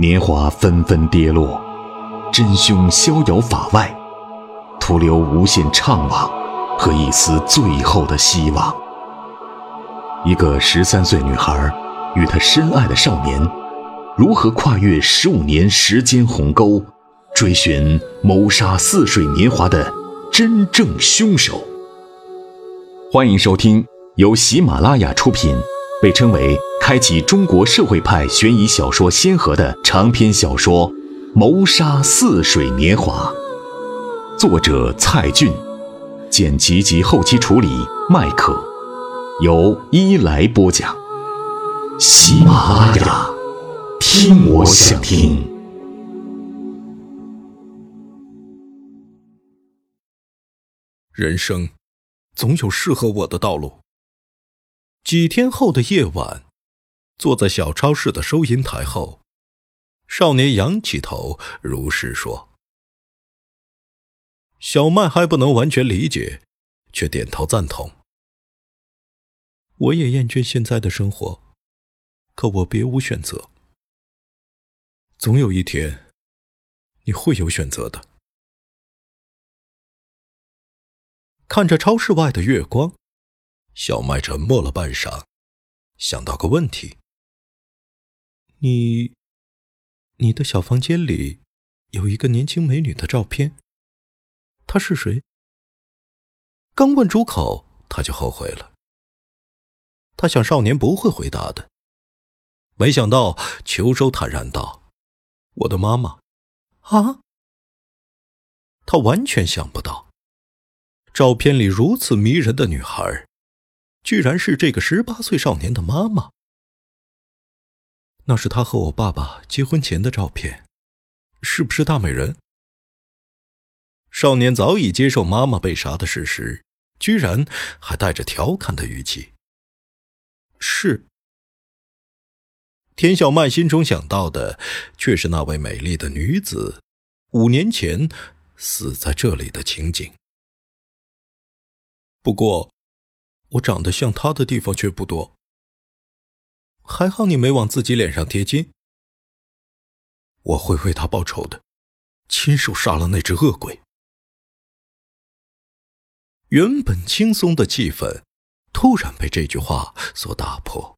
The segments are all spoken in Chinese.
年华纷纷跌落，真凶逍遥法外，徒留无限怅惘和一丝最后的希望。一个十三岁女孩与她深爱的少年，如何跨越十五年时间鸿沟，追寻谋杀似水年华的真正凶手？欢迎收听由喜马拉雅出品，被称为开启中国社会派悬疑小说先河的长篇小说《谋杀似水年华》，作者蔡骏，剪辑及后期处理麦克，由伊来播讲。喜马拉雅，听我想听。人生。总有适合我的道路。几天后的夜晚，坐在小超市的收银台后，少年仰起头，如实说：“小麦还不能完全理解，却点头赞同。我也厌倦现在的生活，可我别无选择。总有一天，你会有选择的。”看着超市外的月光，小麦沉默了半晌，想到个问题：“你，你的小房间里有一个年轻美女的照片，她是谁？”刚问出口，他就后悔了。他想少年不会回答的，没想到秋收坦然道：“我的妈妈。”啊！他完全想不到。照片里如此迷人的女孩，居然是这个十八岁少年的妈妈。那是他和我爸爸结婚前的照片，是不是大美人？少年早已接受妈妈被杀的事实，居然还带着调侃的语气。是。田小麦心中想到的，却是那位美丽的女子五年前死在这里的情景。不过，我长得像他的地方却不多。还好你没往自己脸上贴金。我会为他报仇的，亲手杀了那只恶鬼。原本轻松的气氛，突然被这句话所打破。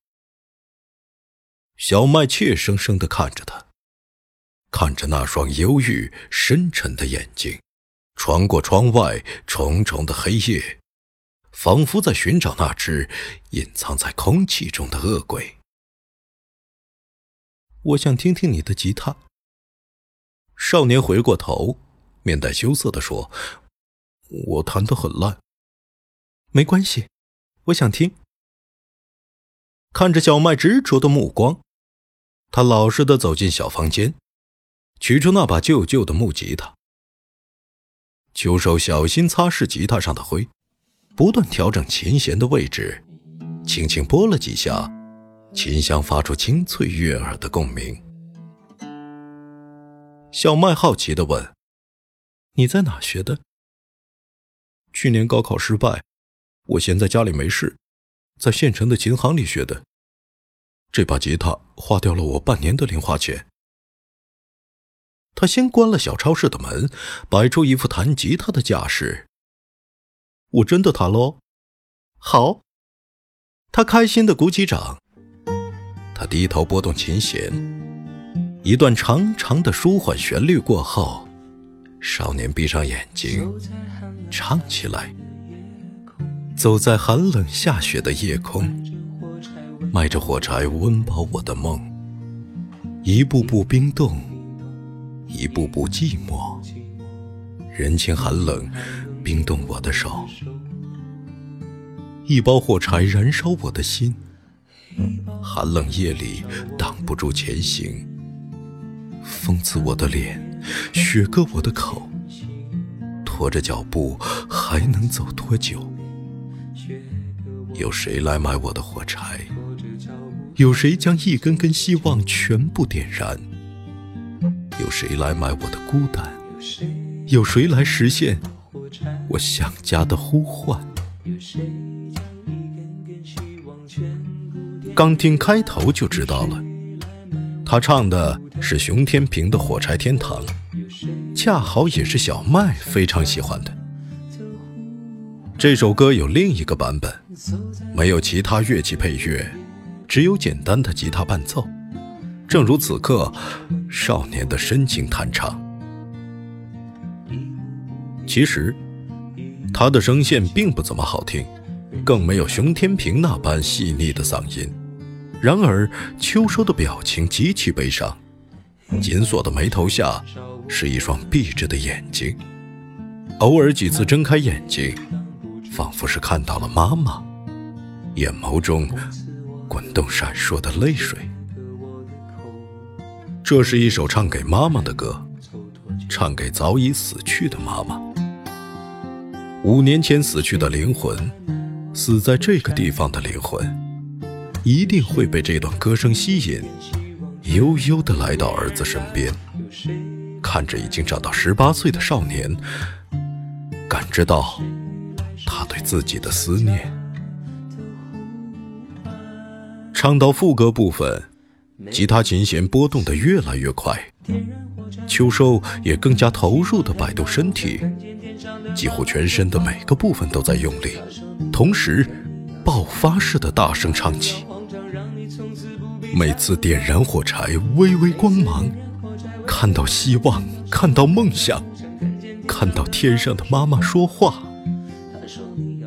小麦怯生生的看着他，看着那双忧郁深沉的眼睛，穿过窗外重重的黑夜。仿佛在寻找那只隐藏在空气中的恶鬼。我想听听你的吉他。少年回过头，面带羞涩的说：“我弹得很烂。”没关系，我想听。看着小麦执着的目光，他老实的走进小房间，取出那把旧旧的木吉他。秋手小心擦拭吉他上的灰。不断调整琴弦的位置，轻轻拨了几下，琴箱发出清脆悦耳的共鸣。小麦好奇地问：“你在哪学的？”去年高考失败，我闲在家里没事，在县城的琴行里学的。这把吉他花掉了我半年的零花钱。他先关了小超市的门，摆出一副弹吉他的架势。我真的弹喽，好。他开心的鼓起掌。他低头拨动琴弦，一段长长的舒缓旋律过后，少年闭上眼睛，唱起来。走在寒冷下雪的夜空，迈着火柴温饱我的梦，一步步冰冻，一步步寂寞，人情寒冷。冰冻我的手，一包火柴燃烧我的心。寒冷夜里挡不住前行，风刺我的脸，雪割我的口。拖着脚步还能走多久？有谁来买我的火柴？有谁将一根根希望全部点燃？有谁来买我的孤单？有谁来实现？我想家的呼唤。刚听开头就知道了，他唱的是熊天平的《火柴天堂》，恰好也是小麦非常喜欢的。这首歌有另一个版本，没有其他乐器配乐，只有简单的吉他伴奏，正如此刻少年的深情弹唱。其实，他的声线并不怎么好听，更没有熊天平那般细腻的嗓音。然而，秋收的表情极其悲伤，紧锁的眉头下是一双闭着的眼睛，偶尔几次睁开眼睛，仿佛是看到了妈妈，眼眸中滚动闪烁的泪水。这是一首唱给妈妈的歌，唱给早已死去的妈妈。五年前死去的灵魂，死在这个地方的灵魂。一定会被这段歌声吸引，悠悠地来到儿子身边，看着已经长到十八岁的少年，感知到他对自己的思念。唱到副歌部分，吉他琴弦拨动得越来越快，秋收也更加投入地摆动身体，几乎全身的每个部分都在用力，同时爆发式的大声唱起。每次点燃火柴，微微光芒，看到希望，看到梦想，看到天上的妈妈说话。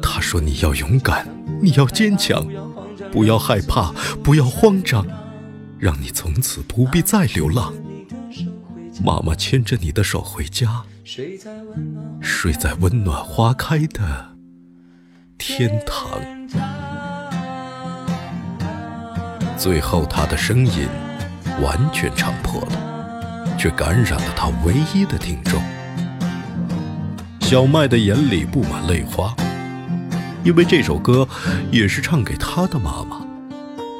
她说：“你要勇敢，你要坚强，不要害怕，不要慌张，让你从此不必再流浪。妈妈牵着你的手回家，睡在温暖花开的天堂。”最后，他的声音完全唱破了，却感染了他唯一的听众。小麦的眼里布满泪花，因为这首歌也是唱给他的妈妈，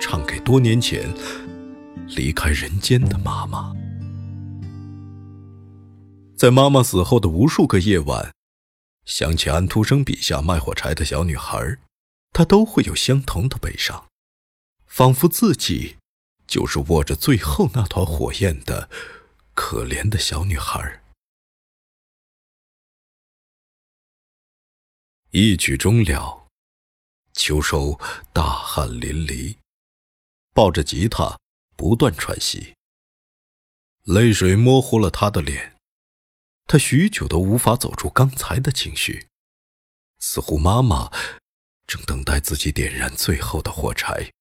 唱给多年前离开人间的妈妈。在妈妈死后的无数个夜晚，想起安徒生笔下卖火柴的小女孩，她都会有相同的悲伤。仿佛自己就是握着最后那团火焰的可怜的小女孩。一曲终了，秋收大汗淋漓，抱着吉他不断喘息，泪水模糊了他的脸，他许久都无法走出刚才的情绪，似乎妈妈正等待自己点燃最后的火柴。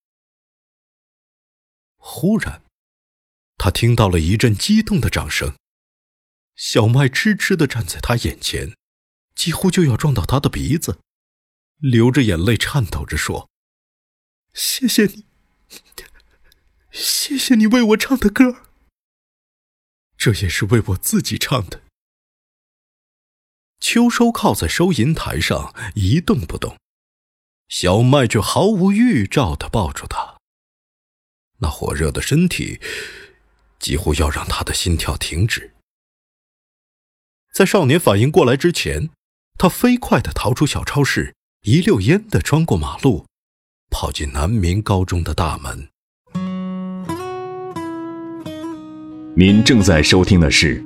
忽然，他听到了一阵激动的掌声。小麦痴痴地站在他眼前，几乎就要撞到他的鼻子，流着眼泪，颤抖着说：“谢谢你，谢谢你为我唱的歌。这也是为我自己唱的。”秋收靠在收银台上一动不动，小麦却毫无预兆地抱住他。那火热的身体几乎要让他的心跳停止。在少年反应过来之前，他飞快地逃出小超市，一溜烟地穿过马路，跑进南明高中的大门。您正在收听的是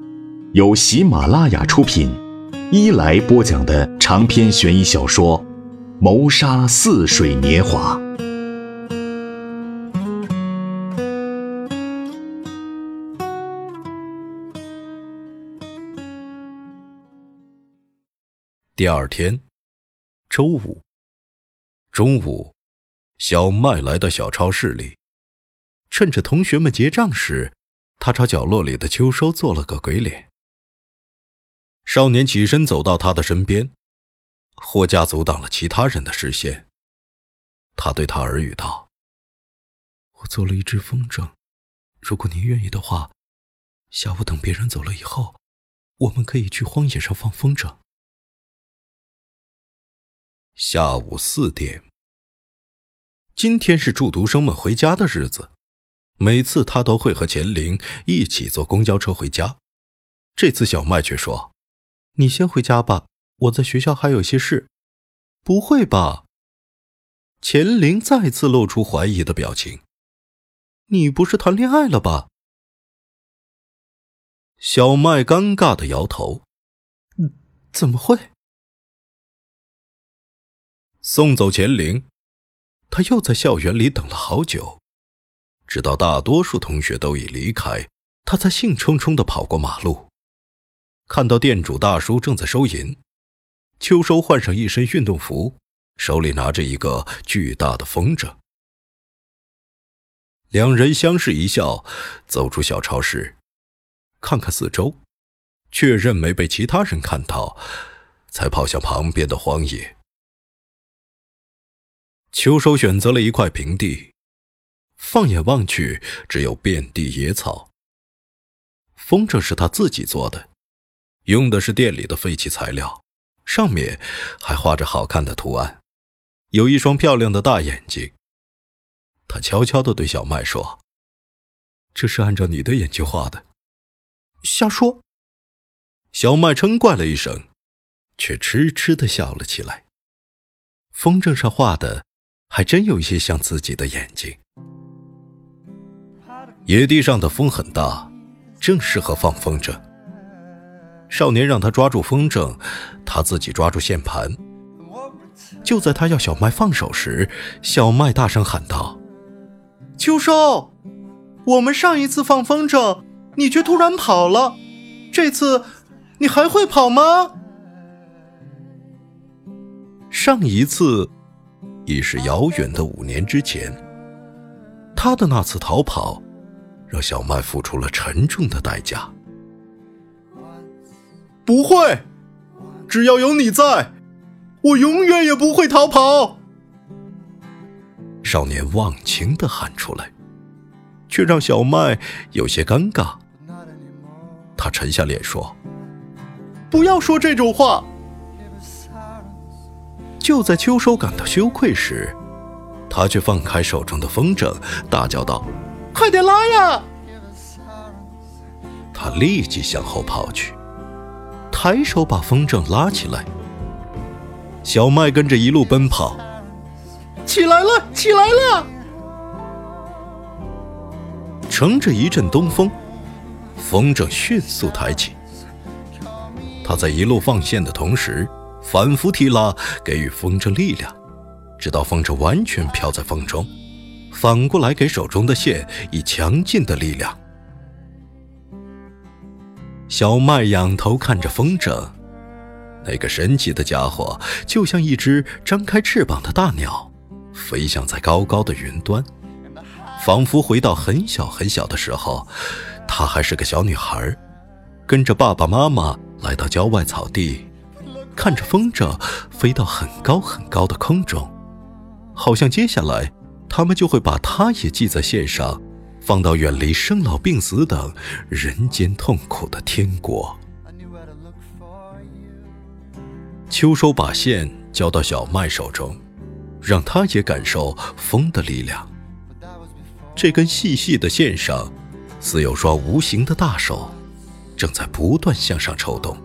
由喜马拉雅出品、伊来播讲的长篇悬疑小说《谋杀似水年华》。第二天，周五中午，小麦来到小超市里，趁着同学们结账时，他朝角落里的秋收做了个鬼脸。少年起身走到他的身边，货架阻挡了其他人的视线。他对他耳语道：“我做了一只风筝，如果您愿意的话，下午等别人走了以后，我们可以去荒野上放风筝。”下午四点。今天是住读生们回家的日子，每次他都会和钱玲一起坐公交车回家。这次小麦却说：“你先回家吧，我在学校还有些事。”不会吧？钱玲再次露出怀疑的表情。你不是谈恋爱了吧？小麦尴尬的摇头：“嗯怎么会？”送走钱玲，他又在校园里等了好久，直到大多数同学都已离开，他才兴冲冲的跑过马路，看到店主大叔正在收银，秋收换上一身运动服，手里拿着一个巨大的风筝。两人相视一笑，走出小超市，看看四周，确认没被其他人看到，才跑向旁边的荒野。秋收选择了一块平地，放眼望去，只有遍地野草。风筝是他自己做的，用的是店里的废弃材料，上面还画着好看的图案，有一双漂亮的大眼睛。他悄悄地对小麦说：“这是按照你的眼睛画的。”瞎说！小麦嗔怪了一声，却痴痴地笑了起来。风筝上画的。还真有一些像自己的眼睛。野地上的风很大，正适合放风筝。少年让他抓住风筝，他自己抓住线盘。就在他要小麦放手时，小麦大声喊道：“秋收，我们上一次放风筝，你却突然跑了，这次你还会跑吗？”上一次。已是遥远的五年之前，他的那次逃跑，让小麦付出了沉重的代价。不会，只要有你在，我永远也不会逃跑。少年忘情的喊出来，却让小麦有些尴尬。他沉下脸说：“不要说这种话。”就在秋收感到羞愧时，他却放开手中的风筝，大叫道：“快点拉呀！”他立即向后跑去，抬手把风筝拉起来。小麦跟着一路奔跑，起来了，起来了！乘着一阵东风，风筝迅速抬起。他在一路放线的同时。反复提拉，给予风筝力量，直到风筝完全飘在风中。反过来给手中的线以强劲的力量。小麦仰头看着风筝，那个神奇的家伙就像一只张开翅膀的大鸟，飞翔在高高的云端，仿佛回到很小很小的时候，她还是个小女孩，跟着爸爸妈妈来到郊外草地。看着风筝飞到很高很高的空中，好像接下来他们就会把它也系在线上，放到远离生老病死等人间痛苦的天国。秋收把线交到小麦手中，让他也感受风的力量。这根细细的线上，似有双无形的大手，正在不断向上抽动。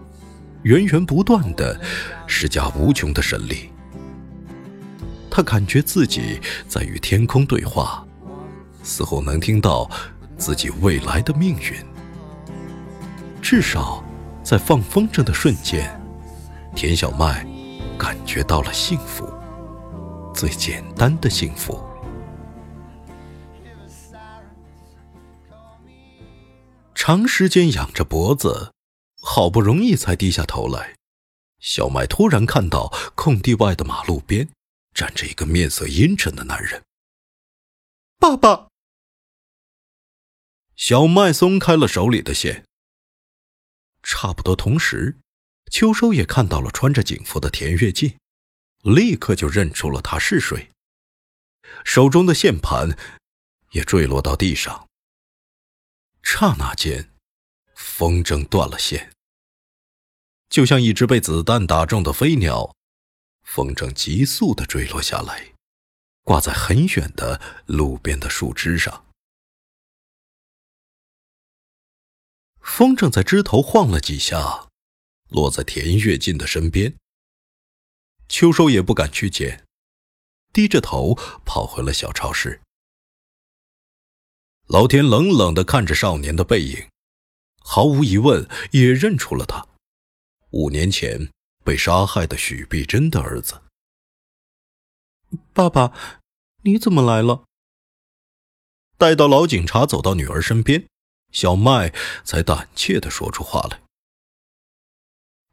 源源不断的施加无穷的神力，他感觉自己在与天空对话，似乎能听到自己未来的命运。至少，在放风筝的瞬间，田小麦感觉到了幸福，最简单的幸福。长时间仰着脖子。好不容易才低下头来，小麦突然看到空地外的马路边站着一个面色阴沉的男人。爸爸。小麦松开了手里的线。差不多同时，秋收也看到了穿着警服的田跃进，立刻就认出了他是谁，手中的线盘也坠落到地上。刹那间，风筝断了线。就像一只被子弹打中的飞鸟，风筝急速的坠落下来，挂在很远的路边的树枝上。风筝在枝头晃了几下，落在田跃进的身边。秋收也不敢去捡，低着头跑回了小超市。老田冷冷的看着少年的背影，毫无疑问也认出了他，五年前被杀害的许碧珍的儿子。爸爸，你怎么来了？待到老警察走到女儿身边，小麦才胆怯的说出话来：“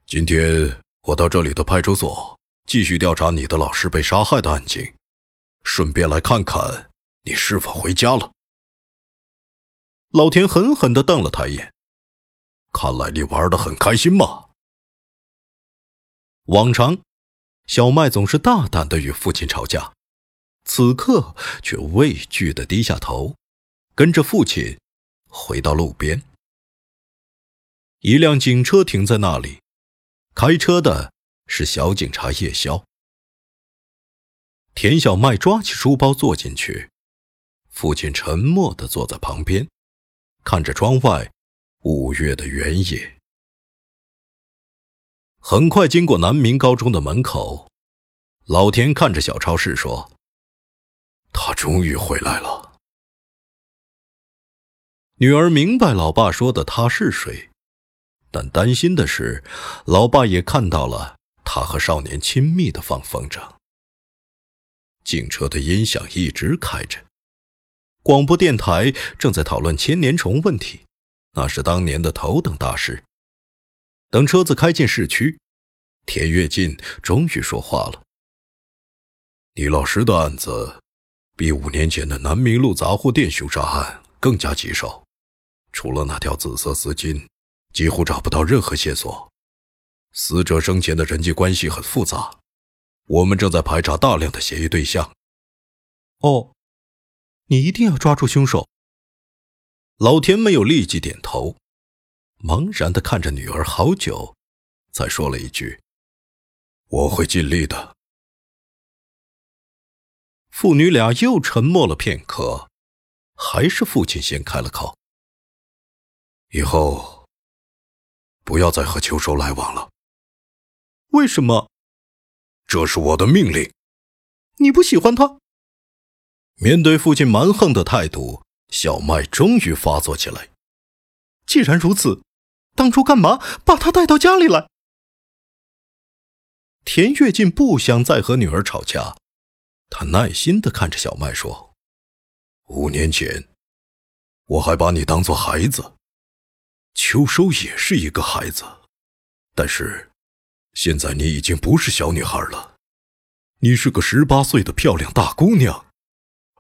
今天我到这里的派出所，继续调查你的老师被杀害的案情，顺便来看看你是否回家了。”老田狠狠的瞪了他一眼。看来你玩的很开心嘛。往常，小麦总是大胆的与父亲吵架，此刻却畏惧的低下头，跟着父亲回到路边。一辆警车停在那里，开车的是小警察叶宵。田小麦抓起书包坐进去，父亲沉默的坐在旁边，看着窗外。五月的原野，很快经过南明高中的门口，老田看着小超市说：“他终于回来了。”女儿明白老爸说的他是谁，但担心的是，老爸也看到了他和少年亲密的放风筝。警车的音响一直开着，广播电台正在讨论千年虫问题。那是当年的头等大事。等车子开进市区，田跃进终于说话了：“李老师的案子，比五年前的南明路杂货店凶杀案更加棘手。除了那条紫色丝巾，几乎找不到任何线索。死者生前的人际关系很复杂，我们正在排查大量的嫌疑对象。”哦，你一定要抓住凶手。老田没有立即点头，茫然的看着女儿好久，才说了一句：“我会尽力的。”父女俩又沉默了片刻，还是父亲先开了口：“以后不要再和秋收来往了。”“为什么？”“这是我的命令。”“你不喜欢他？”面对父亲蛮横的态度。小麦终于发作起来。既然如此，当初干嘛把他带到家里来？田跃进不想再和女儿吵架，他耐心的看着小麦说：“五年前，我还把你当做孩子，秋收也是一个孩子，但是，现在你已经不是小女孩了，你是个十八岁的漂亮大姑娘。”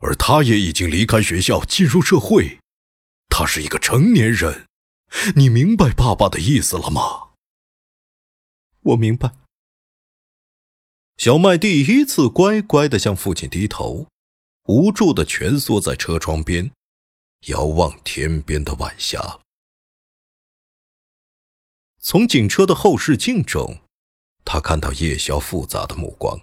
而她也已经离开学校，进入社会，她是一个成年人，你明白爸爸的意思了吗？我明白。小麦第一次乖乖的向父亲低头，无助的蜷缩在车窗边，遥望天边的晚霞。从警车的后视镜中，他看到叶宵复杂的目光。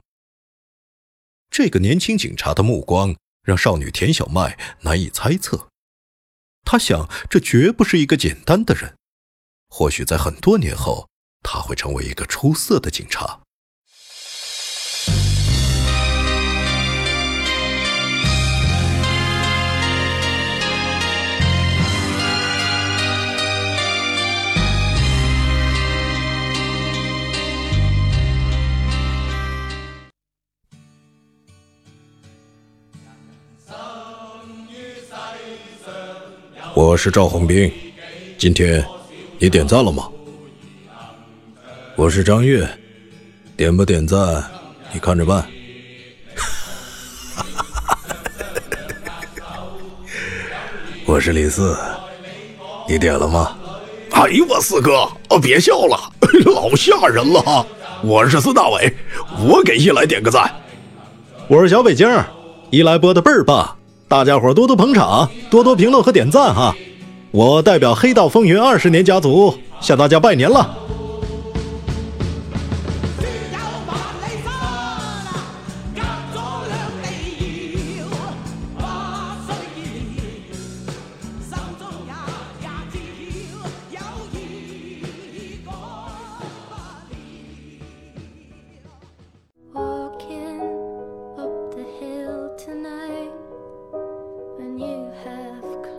这个年轻警察的目光。让少女田小麦难以猜测，他想这绝不是一个简单的人，或许在很多年后，他会成为一个出色的警察。我是赵红兵，今天你点赞了吗？我是张悦，点不点赞你看着办。我是李四，你点了吗？哎呦我四哥，别笑了，老吓人了。我是孙大伟，我给一来点个赞。我是小北京，一来播的倍儿棒。大家伙多多捧场，多多评论和点赞哈！我代表黑道风云二十年家族向大家拜年了。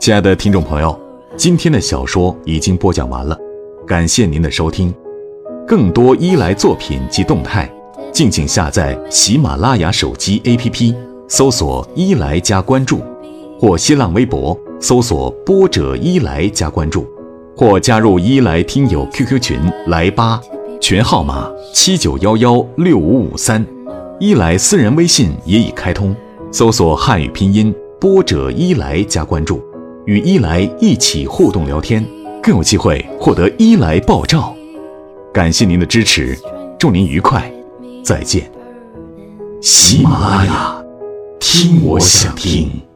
亲爱的听众朋友，今天的小说已经播讲完了，感谢您的收听。更多伊莱作品及动态，敬请下载喜马拉雅手机 APP，搜索“伊莱”加关注，或新浪微博搜索“波者伊莱”加关注，或加入伊莱听友 QQ 群来吧，群号码七九幺幺六五五三。伊莱私人微信也已开通，搜索汉语拼音“波者伊莱”加关注。与伊莱一起互动聊天，更有机会获得伊莱爆照。感谢您的支持，祝您愉快，再见。喜马拉雅，听我想听。